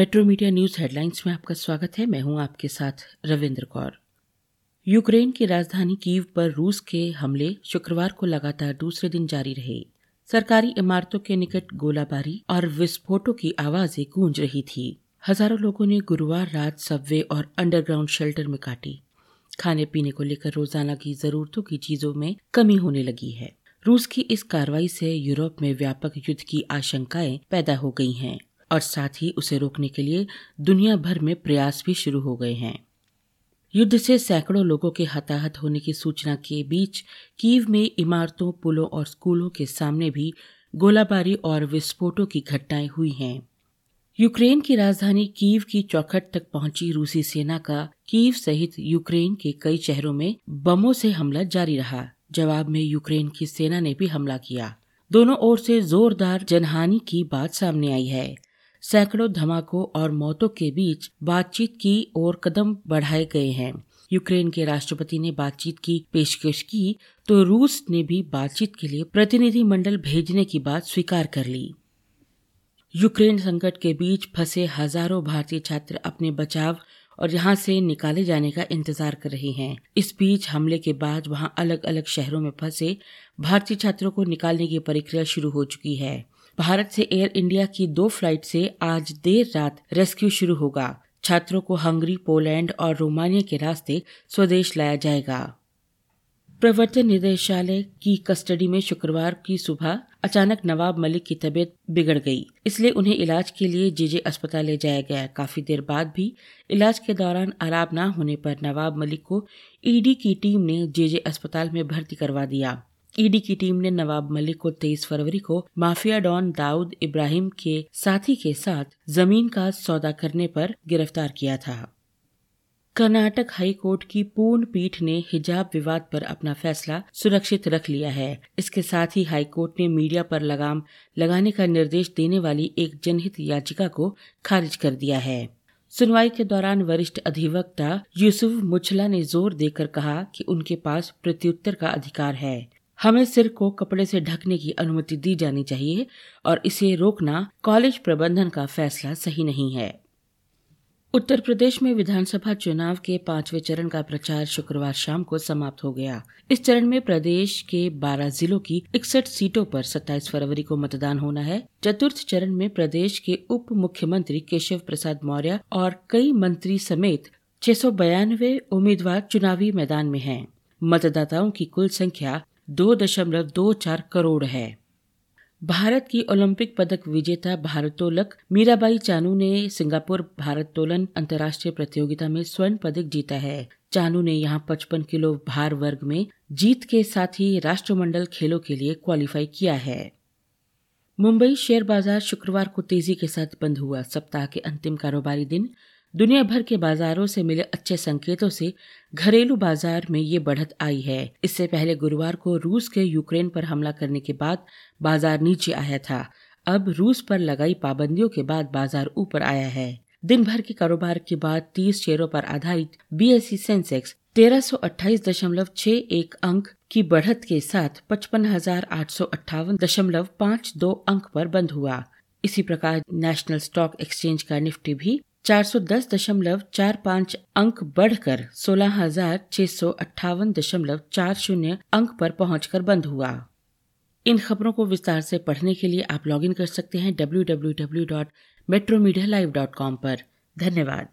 Metro media news headlines में आपका स्वागत है। मैं हूँ आपके साथ रविंद्र कौर। यूक्रेन की राजधानी कीव पर रूस के हमले, शुक्रवार को लगातार दूसरे दिन जारी रहे। सरकारी इमारतों के निकट गोलाबारी और विस्फोटों की आवाज़ें गूंज रही थी। हज़ारों लोगों ने गुरुवार रात सबवे और अंडरग्राउंड शेल्टर में काटी। खाने पीने को लेकर रोज़ाना की जरूरतों की चीज़ों में कमी होने लगी है। रूस की इस कार्रवाई से यूरोप में व्यापक युद्ध की आशंकाएँ पैदा हो गई हैं। और साथ ही उसे रोकने के लिए दुनिया भर में प्रयास भी शुरू हो गए हैं। युद्ध से सैकड़ों लोगों के हताहत होने की सूचना के बीच कीव में इमारतों, पुलों और स्कूलों के सामने भी गोलाबारी और विस्फोटों की घटनाएँ हुई हैं। यूक्रेन की राजधानी कीव की चौखट तक पहुँची रूसी सेना का कीव सहित यूक्रेन के कई शहरों में बमों से हमला जारी रहा। जवाब में यूक्रेन की सेना ने भी हमला किया। दोनों ओर से जोरदार जनहानि की बात सामने आई है। सैकड़ों धमाकों और मौतों के बीच बातचीत की ओर कदम बढ़ाए गए हैं। यूक्रेन के राष्ट्रपति ने बातचीत की, पेशकश की तो रूस ने भी बातचीत के लिए प्रतिनिधि मंडल भेजने की बात स्वीकार कर ली। यूक्रेन संकट के बीच फंसे हज़ारों भारतीय छात्र अपने बचाव और यहाँ से निकाले जाने का इंतज़ार कर रहे हैं। इस बीच हमले के बाद वहाँ अलग अलग शहरों में फंसे भारतीय छात्रों को निकालने की प्रक्रिया शुरू हो चुकी है। भारत से एयर इंडिया की दो फ़्लाइट से आज देर रात रेस्क्यू शुरू होगा। छात्रों को हंगरी पोलैंड और रोमानिया के रास्ते स्वदेश लाया जाएगा। प्रवर्तन निदेशालय की कस्टडी में शुक्रवार की सुबह अचानक नवाब मलिक की तबीयत बिगड़ गई। इसलिए उन्हें इलाज के लिए जेजे अस्पताल ले जाया गया। काफ़ी देर बाद भी इलाज के दौरान आराम न होने पर नवाब मलिक को ईडी की टीम ने जेजे अस्पताल में भर्ती करवा दिया। ईडी की टीम ने नवाब मलिक को 23 फरवरी को माफिया डॉन दाऊद इब्राहिम के साथी के साथ ज़मीन का सौदा करने पर गिरफ़्तार किया था। कर्नाटक हाई कोर्ट की पूर्ण पीठ ने हिजाब विवाद पर अपना फैसला सुरक्षित रख लिया है। इसके साथ ही हाई कोर्ट ने मीडिया पर लगाम लगाने का निर्देश देने वाली एक जनहित याचिका को खारिज कर दिया है। सुनवाई के दौरान वरिष्ठ अधिवक्ता यूसुफ मुछला ने ज़ोर देकर कहा कि उनके पास प्रत्युत्तर का अधिकार है। हमें सिर को कपड़े से ढकने की अनुमति दी जानी चाहिए और इसे रोकना कॉलेज प्रबंधन का फैसला सही नहीं है। उत्तर प्रदेश में विधानसभा चुनाव के पाँचवें चरण का प्रचार शुक्रवार शाम को समाप्त हो गया। इस चरण में प्रदेश के 12 जिलों की इकसठ सीटों पर 27 फरवरी को मतदान होना है। चतुर्थ चरण में प्रदेश के उप मुख्यमंत्री केशव प्रसाद मौर्य और कई मंत्री समेत छह उम्मीदवार चुनावी मैदान में हैं। मतदाताओं की कुल संख्या दो दशमलव दो चार करोड़ है। भारत की ओलंपिक पदक विजेता भारोत्तोलक मीराबाई चानू ने सिंगापुर भारत्तोलन अंतर्राष्ट्रीय प्रतियोगिता में स्वर्ण पदक जीता है। चानू ने यहाँ 55 किलो भार वर्ग में जीत के साथ ही राष्ट्रमंडल खेलों के लिए क्वालिफाई किया है। मुंबई शेयर बाज़ार शुक्रवार को तेज़ी के साथ बंद हुआ। सप्ताह के अंतिम कारोबारी दिन दुनिया भर के बाजारों से मिले अच्छे संकेतों से घरेलू बाज़ार में ये बढ़त आई है। इससे पहले गुरुवार को रूस के यूक्रेन पर हमला करने के बाद बाज़ार नीचे आया था। अब रूस पर लगाई पाबंदियों के बाद बाज़ार ऊपर आया है। दिन भर के कारोबार के बाद 30 शेयरों पर आधारित बीएसई सेंसेक्स तेरह सौ अट्ठाईस दशमलव छह एक अंक की बढ़त के साथ पचपन अंक पर बंद हुआ। इसी प्रकार नेशनल स्टॉक एक्सचेंज का निफ्टी भी चार सौ दस दशमलव चार पाँच अंक बढ़कर सोलह अंक पर पहुंचकर बंद हुआ। इन खबरों को विस्तार से पढ़ने के लिए आप लॉगिन कर सकते हैं डब्ल्यू पर। धन्यवाद।